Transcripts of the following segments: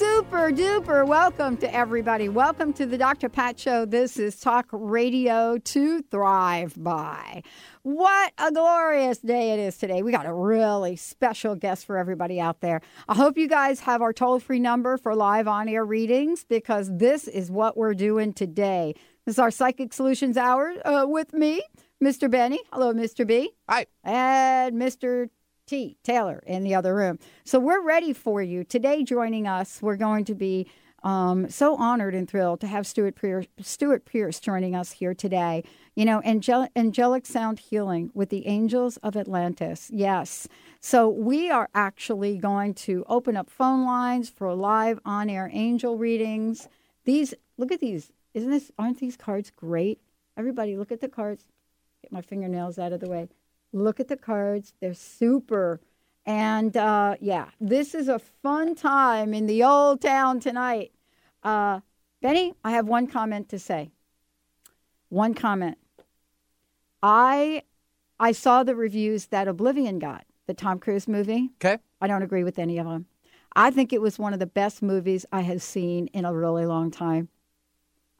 super duper welcome to everybody. Welcome to the Dr. Pat Show. This is Talk Radio to Thrive By. What a glorious day it is today. We got a really special guest for everybody out there. I hope you guys have our toll free number for live on air readings because this is what we're doing today. This is our Psychic Solutions Hour uh, with me, Mr. Benny. Hello, Mr. B. Hi. And Mr. T. Taylor in the other room. So we're ready for you. Today, joining us, we're going to be um, so honored and thrilled to have Stewart Pearce, Stewart Pearce joining us here today. You know, angel, angelic sound healing with the Angels of Atlantis. Yes. So we are actually going to open up phone lines for live on air angel readings. These, look at these. Isn't this, aren't these cards great? Everybody, look at the cards. Get my fingernails out of the way. Look at the cards. They're super. And uh, yeah, this is a fun time in the old town tonight. Uh, Benny, I have one comment to say. One comment. I I saw the reviews that Oblivion got, the Tom Cruise movie. Okay. I don't agree with any of them. I think it was one of the best movies I have seen in a really long time.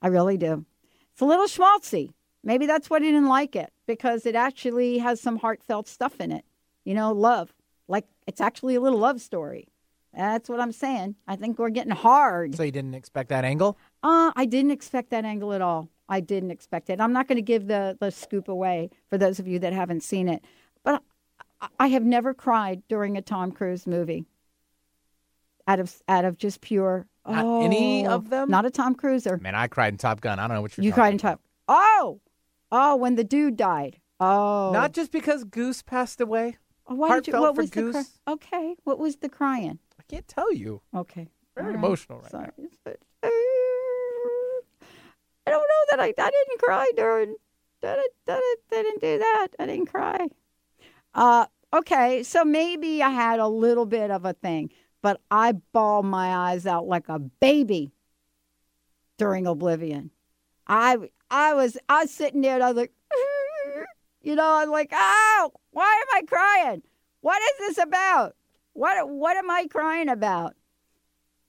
I really do. It's a little schmaltzy. Maybe that's why I didn't like it because it actually has some heartfelt stuff in it. You know, love. Like it's actually a little love story. That's what I'm saying. I think we're getting hard. So you didn't expect that angle? Uh, I didn't expect that angle at all. I didn't expect it. I'm not going to give the, the scoop away for those of you that haven't seen it. But I I have never cried during a Tom Cruise movie. Out of out of just pure Not oh, any of them? Not a Tom Cruiser. Man, I cried in Top Gun. I don't know what you're You cried in. Top. Oh, oh, when the dude died. Oh, Not just because Goose passed away. Oh, Why did you? What for was the cry? Okay, what was the crying? I can't tell you. Okay, Very right. emotional right Sorry. I don't know that I, I didn't cry during. That I, that I didn't do that. I didn't cry. Uh, okay, so maybe I had a little bit of a thing, but I bawled my eyes out like a baby during Oblivion. I I was I was sitting there and I was like, you know, I was like, oh, why am I crying? What is this about? What what am I crying about?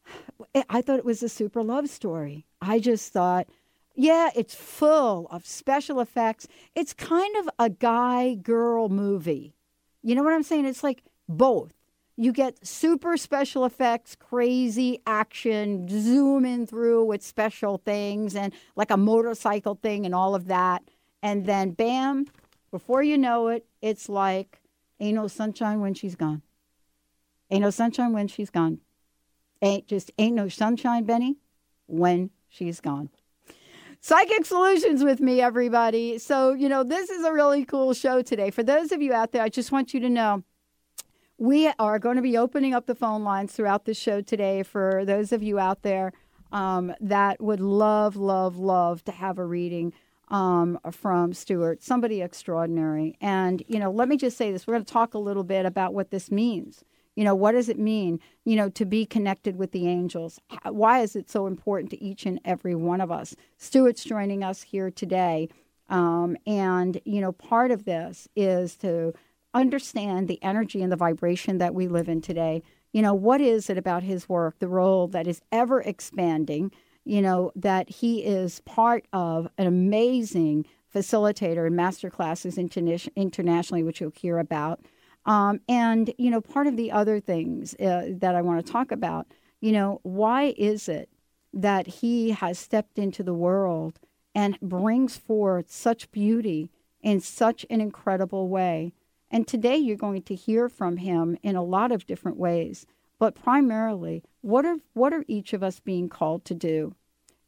I thought it was a super love story. I just thought, yeah, it's full of special effects. It's kind of a guy girl movie. You know what I'm saying? It's like both. You get super special effects, crazy action, zooming through with special things and like a motorcycle thing and all of that. And then, bam, before you know it, it's like ain't no sunshine when she's gone. Ain't no sunshine when she's gone. Ain't just ain't no sunshine, Benny, when she's gone. Psychic Solutions with me, everybody. So, you know, this is a really cool show today. For those of you out there, I just want you to know we are going to be opening up the phone lines throughout the show today for those of you out there um, that would love, love, love to have a reading um, from Stewart, somebody extraordinary. And, you know, let me just say this we're going to talk a little bit about what this means. You know, what does it mean, you know, to be connected with the angels? Why is it so important to each and every one of us? Stewart's joining us here today. Um, and, you know, part of this is to understand the energy and the vibration that we live in today. You know, what is it about his work, the role that is ever expanding, you know, that he is part of an amazing facilitator and master classes interna- internationally, which you'll hear about. Um, and, you know, part of the other things uh, that I want to talk about, you know, why is it that he has stepped into the world and brings forth such beauty in such an incredible way? And today you're going to hear from him in a lot of different ways. But primarily, what are what are each of us being called to do?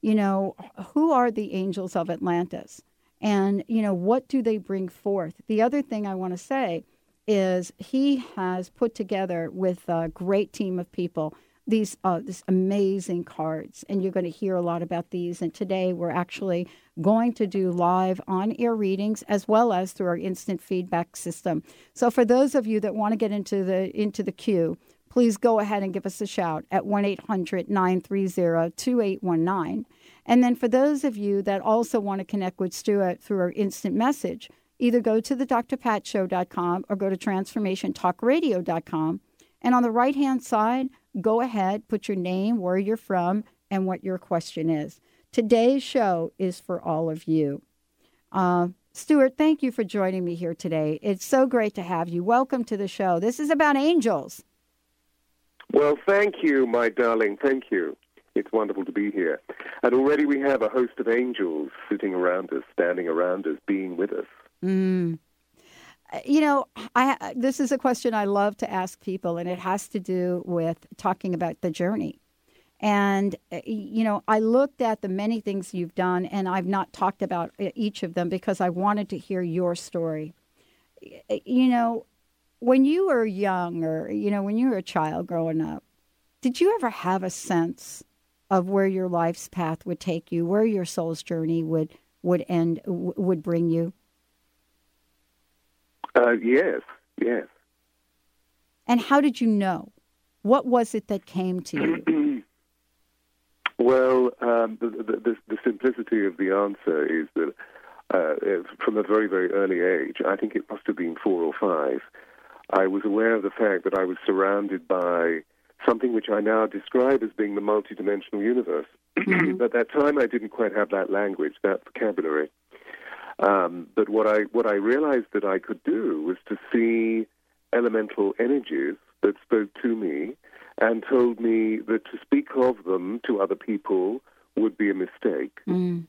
You know, who are the angels of Atlantis? And, you know, what do they bring forth? The other thing I want to say is he has put together with a great team of people these uh, this amazing cards, and you're going to hear a lot about these. And today we're actually going to do live on air readings as well as through our instant feedback system. So for those of you that want to get into the into the queue, please go ahead and give us a shout at 1 800 930 2819. And then for those of you that also want to connect with Stewart through our instant message, either go to the drpatshow.com or go to transformationtalkradio.com. And on the right hand side, go ahead, put your name, where you're from, and what your question is. Today's show is for all of you. Uh, Stewart, thank you for joining me here today. It's so great to have you. Welcome to the show. This is about angels. Well, thank you, my darling. Thank you. It's wonderful to be here. And already we have a host of angels sitting around us, standing around us, being with us. Mm. You know, I, this is a question I love to ask people, and it has to do with talking about the journey. And, uh, you know, I looked at the many things you've done, and I've not talked about eh, each of them because I wanted to hear your story. Eh, you know, when you were young or, you know, when you were a child growing up, did you ever have a sense of where your life's path would take you, where your soul's journey would would end would bring you? Uh, yes, yes. And how did you know? What was it that came to you? well, um, the, the, the, simplicity of the answer is that uh, from a very, very early age, I think it must have been four or five, I was aware of the fact that I was surrounded by something which I now describe as being the multidimensional universe. Mm-hmm. At that time, I didn't quite have that language, that vocabulary. Um, but what I what I realized that I could do was to see elemental energies that spoke to me and told me that to speak of them to other people would be a mistake. Mm.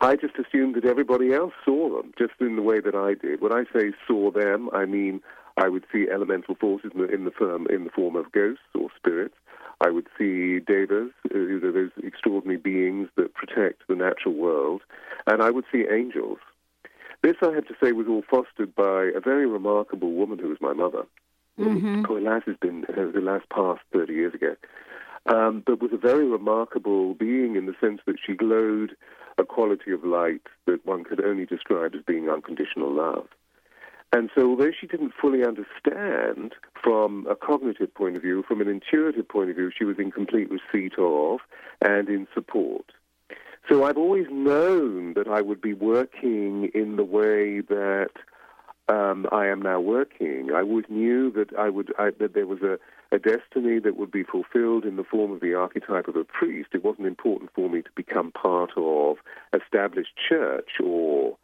I just assumed that everybody else saw them, just in the way that I did. When I say saw them, I mean I would see elemental forces in the, in the, firm, in the form of ghosts or spirits. I would see devas, uh, those extraordinary beings that protect the natural world, and I would see angels. This, I have to say, was all fostered by a very remarkable woman who was my mother. Mm-hmm. Who, alas, has been who last passed 30 years ago, um, but was a very remarkable being in the sense that she glowed a quality of light that one could only describe as being unconditional love. And so, although she didn't fully understand from a cognitive point of view, from an intuitive point of view, she was in complete receipt of and in support. So, I've always known that I would be working in the way that um, I am now working. I always knew that I would I, that there was a, a destiny that would be fulfilled in the form of the archetype of a priest. It wasn't important for me to become part of established church or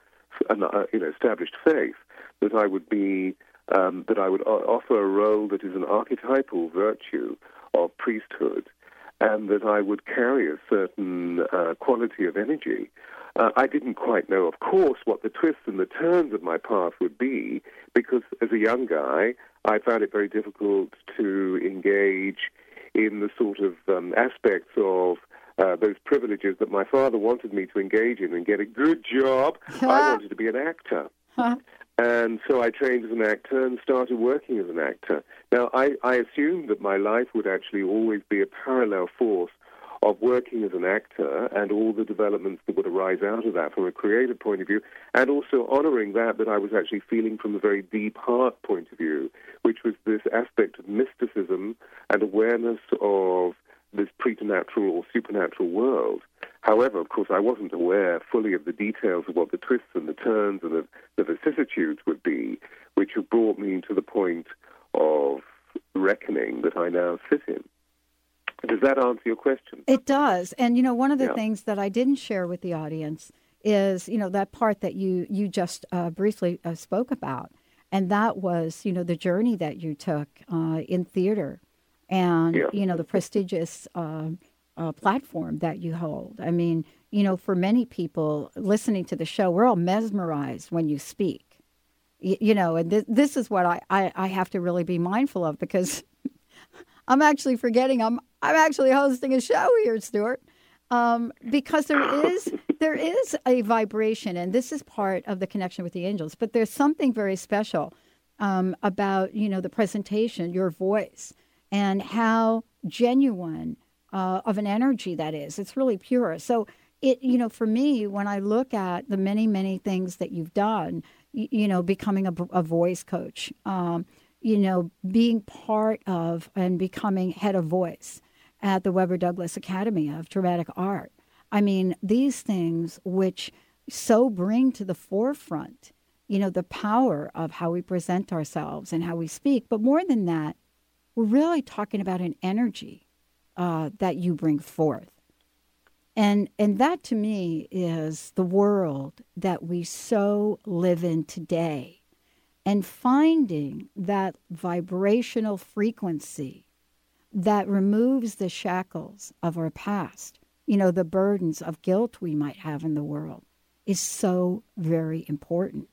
an uh, you know established faith that I would be um, that I would offer a role that is an archetypal virtue of priesthood, and that I would carry a certain uh, quality of energy. Uh, I didn't quite know, of course, what the twists and the turns of my path would be, because as a young guy, I found it very difficult to engage in the sort of um, aspects of uh, those privileges that my father wanted me to engage in and get a good job. I wanted to be an actor. And so I trained as an actor and started working as an actor. Now, I, I assumed that my life would actually always be a parallel force of working as an actor and all the developments that would arise out of that from a creative point of view, and also honoring that that I was actually feeling from a very deep heart point of view, which was this aspect of mysticism and awareness of this preternatural or supernatural world. However, of course, I wasn't aware fully of the details of what the twists and the turns and the, the vicissitudes would be, which have brought me to the point of reckoning that I now sit in. Does that answer your question? It does. And, you know, one of the yeah. things that I didn't share with the audience is, you know, that part that you, you just uh, briefly uh, spoke about. and that was you know the journey that you took uh, in theater, and Yeah. you know the prestigious uh, uh, platform that you hold. I mean, you know, for many people listening to the show, we're all mesmerized when you speak. Y- you know, and th- this is what I, I, I have to really be mindful of because I'm actually forgetting I'm I'm actually hosting a show here, Stewart, um, because there is there is a vibration, and this is part of the connection with the angels. But there's something very special um, about you know the presentation, your voice, and how genuine uh, of an energy that is. It's really pure. So it you know for me when I look at the many many things that you've done, you, you know, becoming a, a voice coach. Um, you know, being part of and becoming head of voice at the Webber Douglas Academy of Dramatic Art. I mean, these things which so bring to the forefront, you know, the power of how we present ourselves and how we speak. But more than that, we're really talking about an energy uh, that you bring forth. And, and that to me is the world that we so live in today and finding that vibrational frequency that removes the shackles of our past, you know, the burdens of guilt we might have in the world, is so very important.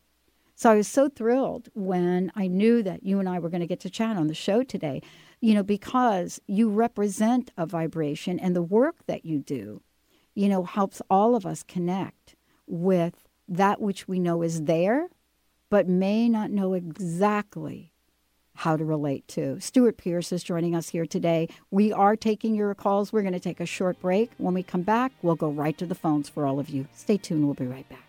So I was so thrilled when I knew that you and I were going to get to chat on the show today, you know, because you represent a vibration and the work that you do, you know, helps all of us connect with that which we know is there but may not know exactly how to relate to. Stewart Pearce is joining us here today. We are taking your calls. We're going to take a short break. When we come back, we'll go right to the phones for all of you. Stay tuned. We'll be right back.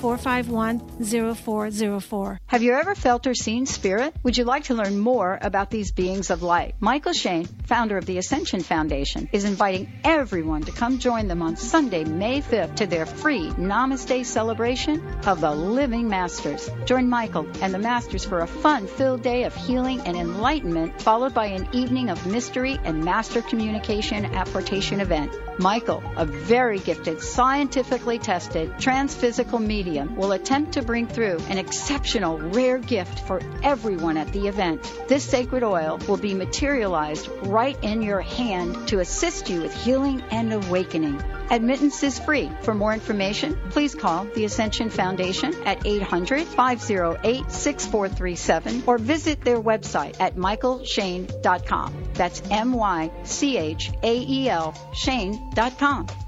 451 0404. Have you ever felt or seen spirit? Would you like to learn more about these beings of light? Mychael Shane, founder of the Ascension Foundation, is inviting everyone to come join them on Sunday, May 5th to their free Namaste celebration of the Living Masters. Join Mychael and the Masters for a fun-filled day of healing and enlightenment, followed by an evening of mystery and master communication apportation event. Mychael, a very gifted, scientifically tested, transphysical medium, will attempt to bring through an exceptional, rare gift for everyone at the event. This sacred oil will be materialized right in your hand to assist you with healing and awakening. Admittance is free. For more information, please call the Ascension Foundation at 800 508 6437 or visit their website at mychaelshane.com. That's M Y C H A E L Shane.com.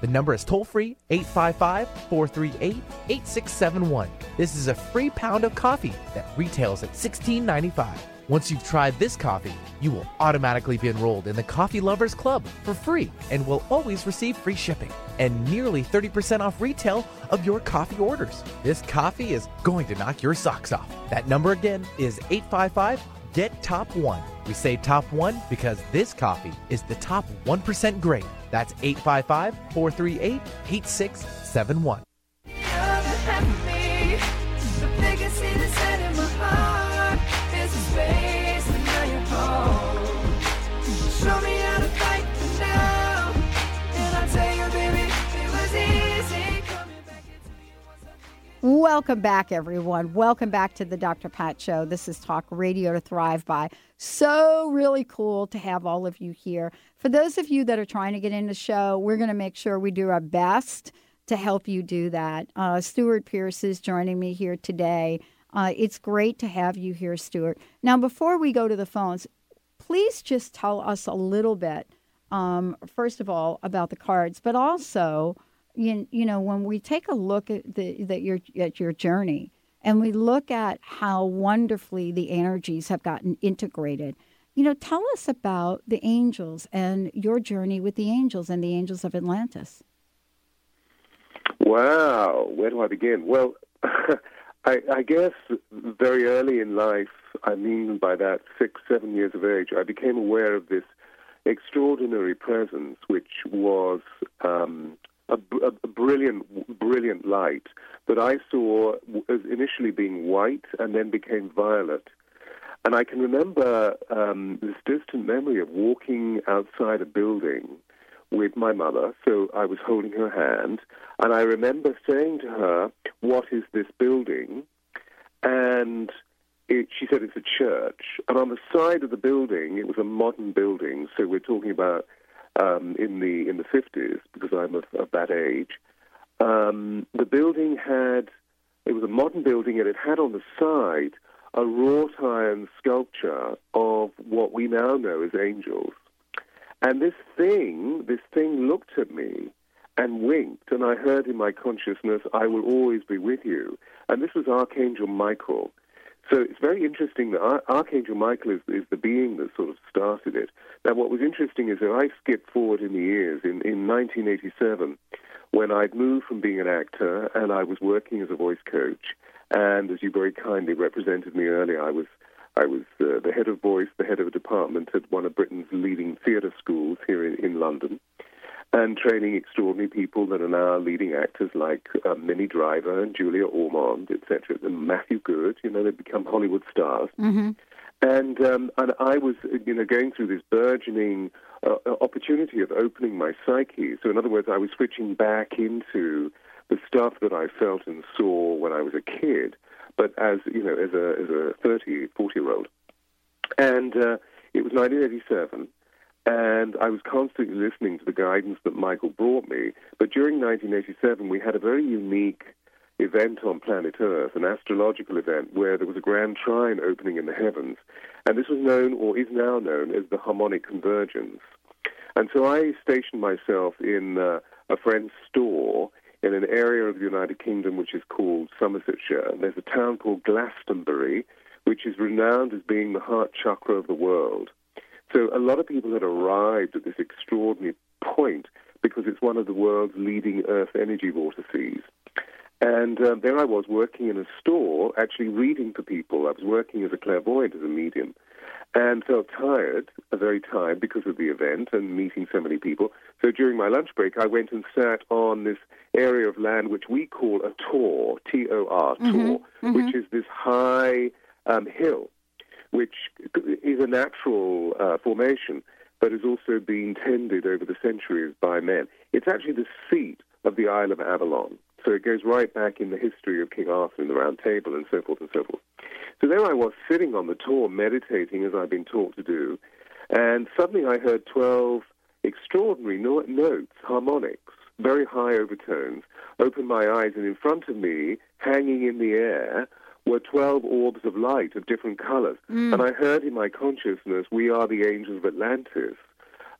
The number is toll free 855 438 8671. This is a free pound of coffee that retails at $16.95. Once you've tried this coffee, you will automatically be enrolled in the Coffee Lovers Club for free and will always receive free shipping and nearly 30% off retail of your coffee orders. This coffee is going to knock your socks off. That number again is 855 Get Top 1. We say top 1 because this coffee is the top 1% grade. That's 855 438 8671. Welcome back, everyone. Welcome back to the Dr. Pat Show. This is Talk Radio to Thrive By. So, really cool to have all of you here. For those of you that are trying to get in the show, we're going to make sure we do our best to help you do that. Uh, Stewart Pearce is joining me here today. Uh, it's great to have you here, Stewart. Now, before we go to the phones, please just tell us a little bit, um, first of all, about the cards, but also, you, you know, when we take a look at the, the your at your journey and we look at how wonderfully the energies have gotten integrated. You know, tell us about the angels and your journey with the angels and the angels of Atlantis. Wow, where do I begin? Well, I, I guess very early in life, I mean by that six, seven years of age, I became aware of this extraordinary presence, which was um, a, a, brilliant, brilliant light that I saw as initially being white and then became violet. And I can remember um, this distant memory of walking outside a building with my mother, so I was holding her hand, and I remember saying to her, What is this building? And it, she said it's a church. And on the side of the building, it was a modern building, so we're talking about um, in the in the 50s, because I'm of, of that age. Um, the building had, it was a modern building, and it had on the side a wrought iron sculpture of what we now know as angels. And this thing, this thing looked at me and winked, and I heard in my consciousness, I will always be with you. And this was Archangel Michael. So it's very interesting that Ar- Archangel Michael is, is the being that sort of started it. Now, what was interesting is that I skipped forward in the years. In, in 1987, when I'd moved from being an actor and I was working as a voice coach, and as you very kindly represented me earlier, I was I was uh, the head of voice, the head of a department at one of Britain's leading theatre schools here in, in London, and training extraordinary people that are now leading actors like uh, Minnie Driver and Julia Ormond, etc., and Matthew Goode. You know, they've become Hollywood stars. Mm-hmm. And um, and I was, you know, going through this burgeoning uh, opportunity of opening my psyche. So, in other words, I was switching back into the stuff that I felt and saw when I was a kid but as you know, as a as a 30, 40 year old, and uh, it was 1987, and I was constantly listening to the guidance that Michael brought me. But during 1987, we had a very unique event on planet Earth, an astrological event where there was a grand trine opening in the heavens, and this was known, or is now known, as the harmonic convergence. And so I stationed myself in uh, a friend's store in an area of the United Kingdom which is called Somersetshire. And there's a town called Glastonbury, which is renowned as being the heart chakra of the world. So a lot of people had arrived at this extraordinary point because it's one of the world's leading earth energy water vortices. And uh, there I was working in a store, actually reading to people. I was working as a clairvoyant, as a medium and felt tired, very tired because of the event and meeting so many people. So during my lunch break, I went and sat on this area of land which we call a tor, T-O-R, mm-hmm. tor, mm-hmm. which is this high um, hill, which is a natural uh, formation, but has also been tended over the centuries by men. It's actually the seat of the Isle of Avalon. So it goes right back in the history of King Arthur and the Round Table and so forth and so forth. So there I was sitting on the tor meditating as I've been taught to do, and suddenly I heard 12 extraordinary no- notes, harmonics, very high overtones, opened my eyes, and in front of me, hanging in the air, were 12 orbs of light of different colors. Mm. And I heard in my consciousness, we are the angels of Atlantis,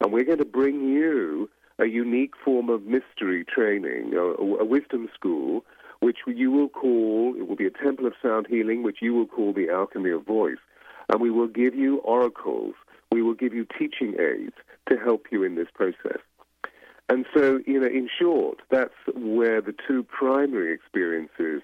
and we're going to bring you a unique form of mystery training, a, a wisdom school which you will call, it will be a temple of sound healing, which you will call the alchemy of voice. And we will give you oracles, we will give you teaching aids to help you in this process. And so, you know, in short, that's where the two primary experiences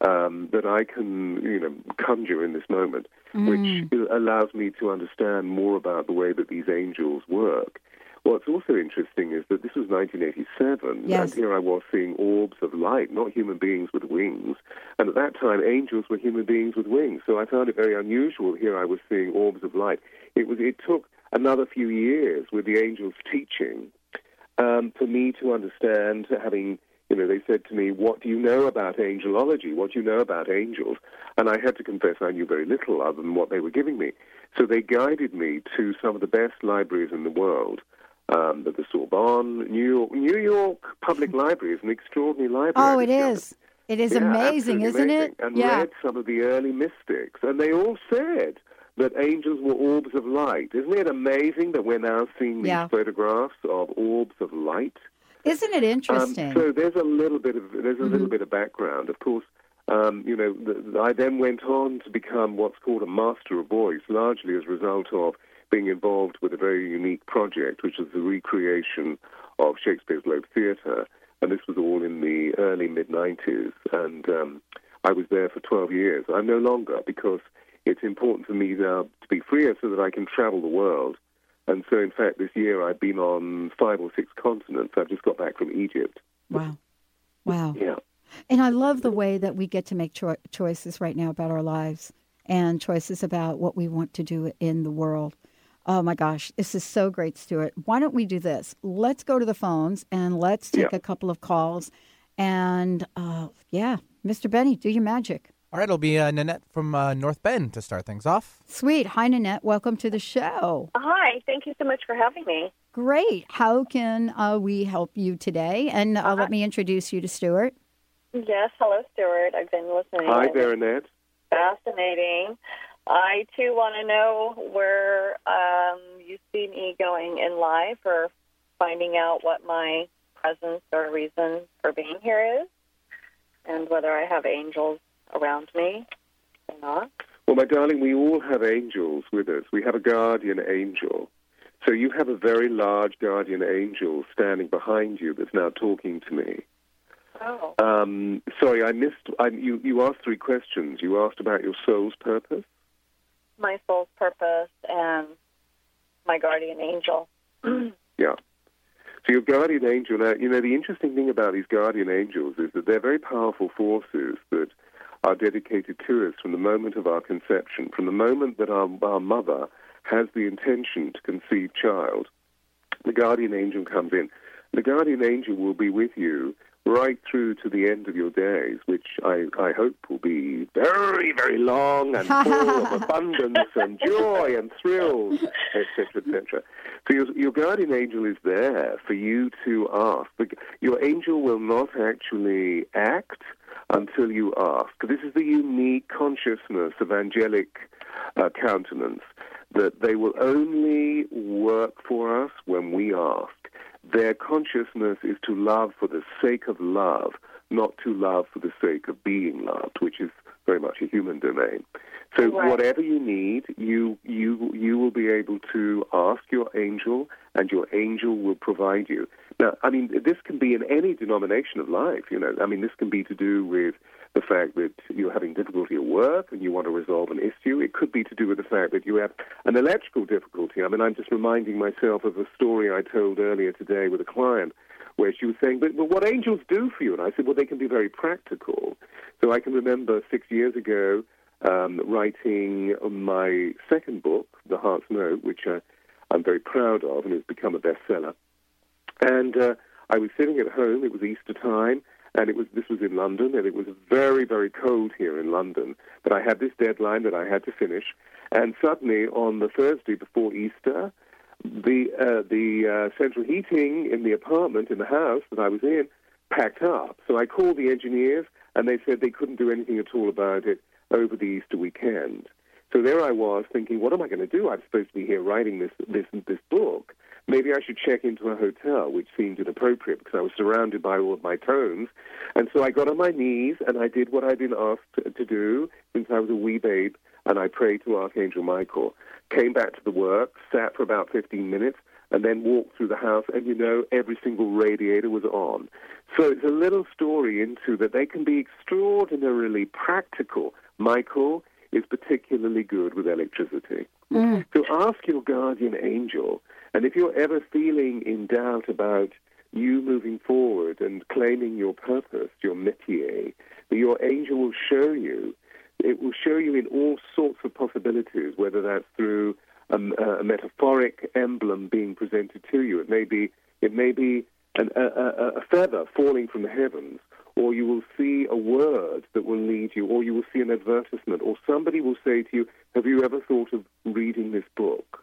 um, that I can, you know, conjure in this moment, Mm. which allows me to understand more about the way that these angels work. What's also interesting is that this was 1987, Yes. and here I was seeing orbs of light, not human beings with wings. And at that time, angels were human beings with wings. So I found it very unusual. Here I was seeing orbs of light. It was. It took another few years with the angels' teaching um, for me to understand, having You know, they said to me, "What do you know about angelology? What do you know about angels?" And I had to confess I knew very little other than what they were giving me. So they guided me to some of the best libraries in the world. Um, the Sorbonne, New York, New York Public Library is an extraordinary library. Oh, it is. It is Yeah, amazing, isn't amazing. it? And yeah. read some of the early mystics, and they all said that angels were orbs of light. Isn't it amazing that we're now seeing these Yeah. photographs of orbs of light? Isn't it interesting? Um, so there's a little bit of there's a little Mhm. bit of background. Of course, um, you know, the, I then went on to become what's called a master of voice, largely as a result of being involved with a very unique project, which was the recreation of Shakespeare's Globe Theatre, and this was all in the early mid 90s, and um, I was there for 12 years. I'm no longer because it's important for me now to be freer so that I can travel the world. And so, in fact, this year I've been on five or six continents. I've just got back from Egypt. wow. Wow. Yeah. And I love the way that we get to make cho- choices right now about our lives and choices about what we want to do in the world. Oh my gosh, this is so great, Stewart. Why don't we do this? Let's go to the phones and let's take Yeah. a couple of calls. And uh, yeah, Mr. Benny, do your magic. All right, it'll be uh, Nanette from uh, North Bend to start things off. Sweet. Hi, Nanette. Welcome to the show. Hi, thank you so much for having me. Great. How can uh, we help you today? And uh, let me introduce you to Stewart. Yes, hello, Stewart. I've been listening. Hi and there, it's Annette. Fascinating. I too want to know where um, you see me going in life, or finding out what my presence or reason for being here is, and whether I have angels around me or not. Well, my darling, we all have angels with us. We have a guardian angel. So you have a very large guardian angel standing behind you that's now talking to me. Oh, Um, sorry, I missed. I, you, you asked three questions. You asked about your soul's purpose. my soul's purpose and my guardian angel. Yeah. So your guardian angel. Now, you know the interesting thing about these guardian angels is that they're very powerful forces that are dedicated to us from the moment of our conception, from the moment that our, our mother has the intention to conceive child. The guardian angel comes in. The guardian angel will be with you right through to the end of your days, which I, I hope will be very, very long and full of abundance and joy and thrills, etc., etc. So your, your guardian angel is there for you to ask. Your angel will not actually act until you ask. This is the unique consciousness of angelic uh, countenance, that they will only work for us when we ask. Their consciousness is to love for the sake of love, not to love for the sake of being loved, which is very much a human domain. So Right. whatever you need, you you you will be able to ask your angel, and your angel will provide you. Now, I mean, this can be in any denomination of life. You know, I mean, this can be to do with the fact that you're having difficulty at work and you want to resolve an issue. It could be to do with the fact that you have an electrical difficulty. I mean, I'm just reminding myself of a story I told earlier today with a client where she was saying, but, but what angels do for you? And I said, well, they can be very practical. So I can remember six years ago um, writing my second book, The Heart's Note, which uh, I'm very proud of and has become a bestseller. And uh, I was sitting at home. It was Easter time, and it was this was in London, and it was very very cold here in London. But I had this deadline that I had to finish, and suddenly on the Thursday before Easter, the uh, the uh, central heating in the apartment in the house that I was in packed up. So I called the engineers, and they said they couldn't do anything at all about it over the Easter weekend. So there I was thinking, what am I going to do? I'm supposed to be here writing this this this book. Maybe I should check into a hotel, which seemed inappropriate because I was surrounded by all of my tones. And so I got on my knees and I did what I'd been asked to, to do since I was a wee babe, and I prayed to Archangel Michael. Came back to the work, sat for about 15 minutes, and then walked through the house, and you know, every single radiator was on. So it's a little story into that they can be extraordinarily practical. Michael is particularly good with electricity. Mm. So ask your guardian angel, and if you're ever feeling in doubt about you moving forward and claiming your purpose, your métier, that your angel will show you. It will show you in all sorts of possibilities, whether that's through a, a metaphoric emblem being presented to you. It may be, it may be an, a, a, a feather falling from the heavens, or you will see a word that will lead you, or you will see an advertisement, or somebody will say to you, Have you ever thought of reading this book?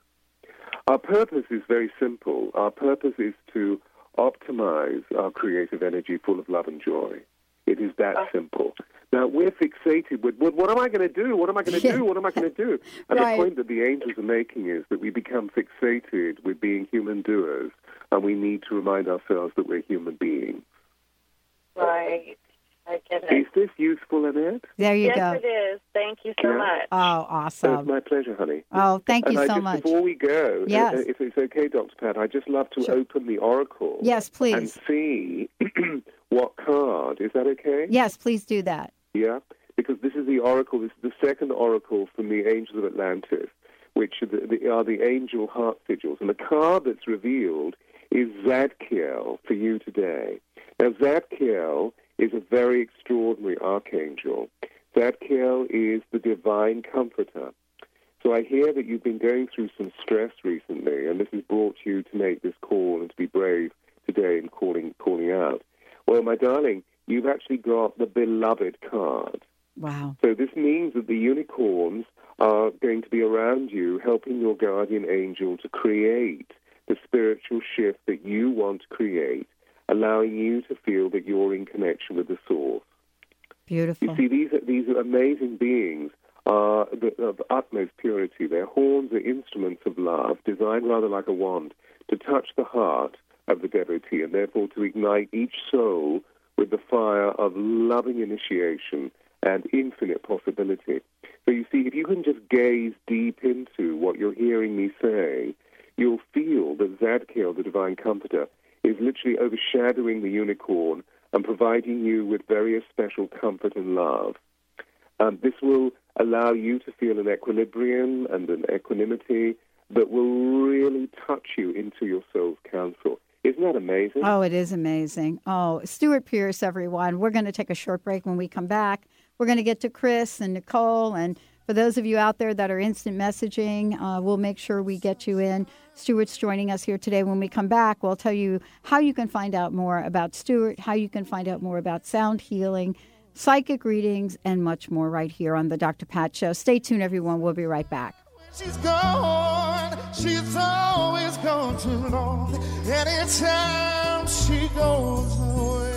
Our purpose is very simple. Our purpose is to optimize our creative energy full of love and joy. It is that ah. simple. Now, we're fixated with, well, what am I going to do? What am I going to do? What am I going to do? And Right. the point that the angels are making is that we become fixated with being human doers, and we need to remind ourselves that we're human beings. Right. I get Is this useful, Annette? There you yes, go. Yes, it is. Thank you so Yeah. much. Oh, awesome. it's my pleasure, honey. Oh, thank you and I so just, much. Before we go, uh, Yes. uh, if it's okay, Dr. Pat, I'd just love to Sure. open the oracle Yes, please. and please. see what card. Is that okay? Yes, please do that. Yeah, because this is the oracle. This is the second oracle from the angels of Atlantis, which are the, the, are the angel heart sigils. And the card that's revealed is Zadkiel for you today. Now, Zadkiel is a very extraordinary archangel. Zadkiel is the divine comforter. So I hear that you've been going through some stress recently, and this has brought you to make this call and to be brave today in calling calling out. Well, my darling, you've actually got the beloved card. Wow. So this means that the unicorns are going to be around you, helping your guardian angel to create the spiritual shift that you want to create, allowing you to feel that you're in connection with the source. Beautiful. You see, these are, these are amazing beings uh, are the, of utmost purity. Their horns are instruments of love, designed rather like a wand, to touch the heart of the devotee, and therefore to ignite each soul with the fire of loving initiation and infinite possibility. So you see, if you can just gaze deep into what you're hearing me say, you'll feel that Zadkiel, the divine comforter, is literally overshadowing the unicorn and providing you with various special comfort and love. Um, this will allow you to feel an equilibrium and an equanimity that will really touch you into your soul's counsel. Isn't that amazing? Oh, it is amazing. Oh, Stewart Pearce, everyone. We're going to take a short break. When we come back, we're going to get to Chris and Nicole. And for those of you out there that are instant messaging, uh, we'll make sure we get you in. Stewart's joining us here today. When we come back, we'll tell you how you can find out more about Stewart, how you can find out more about sound healing, psychic readings, and much more right here on the Dr. Pat Show. Stay tuned, everyone. We'll be right back. She's gone, she's always gone too long. Anytime she goes away.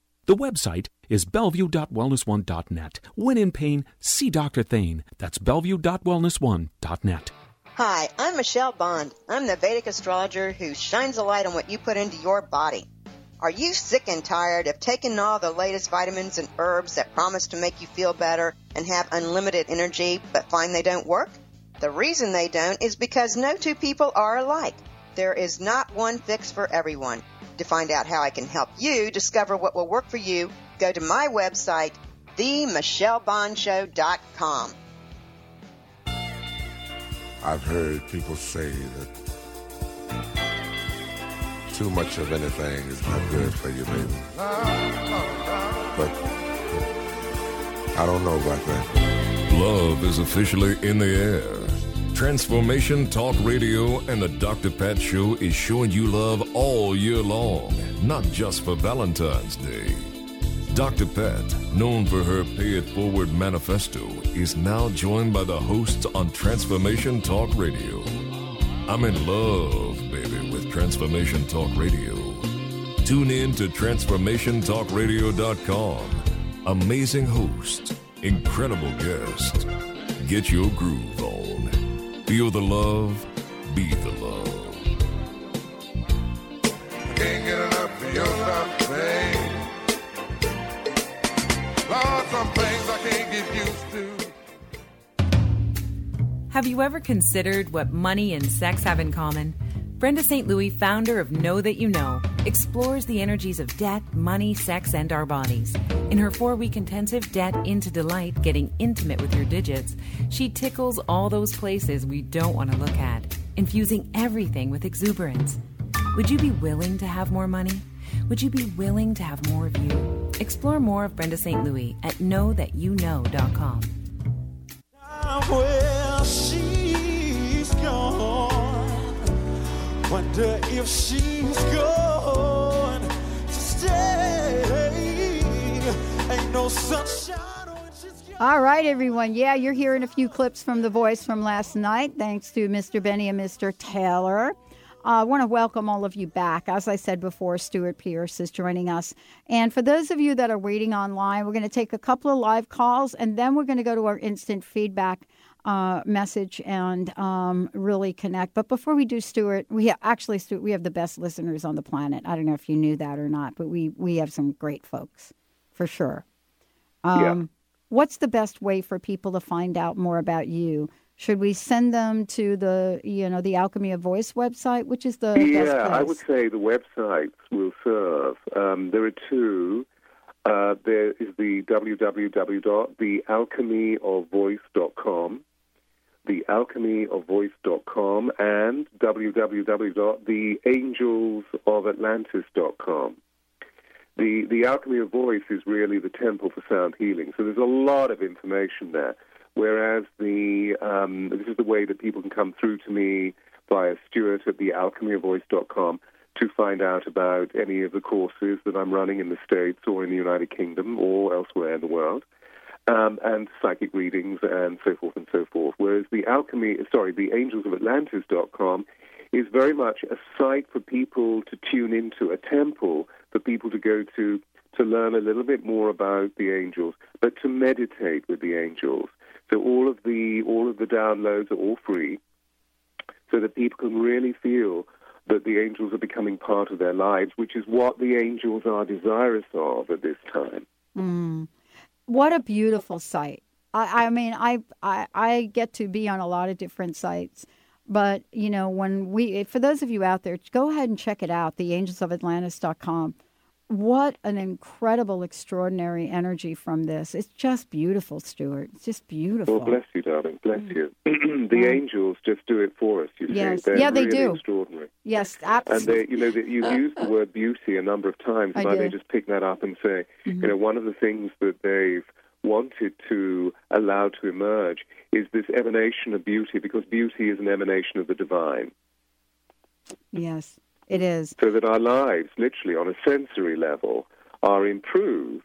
The website is bellevue.wellness1.net. When in pain, see Dr. Thane. That's bellevue.wellness1.net. Hi, I'm Michelle Bond. I'm the Vedic astrologer who shines a light on what you put into your body. Are you sick and tired of taking all the latest vitamins and herbs that promise to make you feel better and have unlimited energy but find they don't work? The reason they don't is because no two people are alike. There is not one fix for everyone. To find out how I can help you discover what will work for you, go to my website, themichellebondshow.com. I've heard people say that too much of anything is not good for you, baby. But I don't know about that. Love is officially in the air. Transformation Talk Radio and the Dr. Pat Show is showing you love all year long, not just for Valentine's Day. Dr. Pat, known for her Pay It Forward manifesto, is now joined by the hosts on Transformation Talk Radio. I'm in love, baby, with Transformation Talk Radio. Tune in to TransformationTalkRadio.com Amazing host, incredible guest. Get your groove. Feel the love, be the love. Can't get enough of your love, babe. Lord, some things I can't get used to. Have you ever considered what money and sex have in common? Brenda St. Louis, founder of Know That You Know, explores the energies of debt, money, sex, and our bodies. In her four week intensive Debt into Delight, Getting Intimate with Your Digits, she tickles all those places we don't want to look at, infusing everything with exuberance. Would you be willing to have more money? Would you be willing to have more of you? Explore more of Brenda St. Louis at knowthatyouknow.com. Ah, well, she's gone. Wonder if she's going All right, everyone. Yeah, you're hearing a few clips from The Voice from last night, thanks to Mr. Benny and Mr. Taylor. Uh, I want to welcome all of you back. As I said before, Stewart Pearce is joining us. And for those of you that are waiting online, we're going to take a couple of live calls and then we're going to go to our instant feedback uh, message and um, really connect. But before we do, Stewart, we have, actually, Stewart, we have the best listeners on the planet. I don't know if you knew that or not, but we, we have some great folks for sure. Um, Yeah. What's the best way for people to find out more about you? Should we send them to the, you know, the Alchemy of Voice website, which is the yeah, I would say the websites will serve. Um, there are two. Uh, there is the www.thealchemyofvoice.com, thealchemyofvoice.com, and www.theangelsofatlantis.com. The, the Alchemy of Voice is really the temple for sound healing. So there's a lot of information there. Whereas the um, this is the way that people can come through to me via Stewart at thealchemyofvoice.com to find out about any of the courses that I'm running in the States or in the United Kingdom or elsewhere in the world, um, and psychic readings and so forth and so forth. Whereas the alchemy, sorry, the angelsofatlantis.com is very much a site for people to tune into, a temple for people to go to to learn a little bit more about the angels, but to meditate with the angels. So all of the all of the downloads are all free, so that people can really feel that the angels are becoming part of their lives, which is what the angels are desirous of at this time. Mm. What a beautiful site. I, I mean, I, I I get to be on a lot of different sites, but you know, when we eh, for those of you out there, go ahead and check it out, theangelsofatlantis.com. What an incredible, extraordinary energy from this. It's just beautiful, Stewart. It's just beautiful. Well, bless you, darling. Bless mm. you. the mm. angels just do it for us. You see, Yes. they're Yeah, they really do. extraordinary. Yes, absolutely. And they, you know, that you've uh, used the uh. word beauty a number of times, I and I may did. just pick that up and say, Mhm. you mm-hmm. know, one of the things that they've wanted to allow to emerge is this emanation of beauty, because beauty is an emanation of the divine. yes, it is. so that our lives, literally on a sensory level, are improved.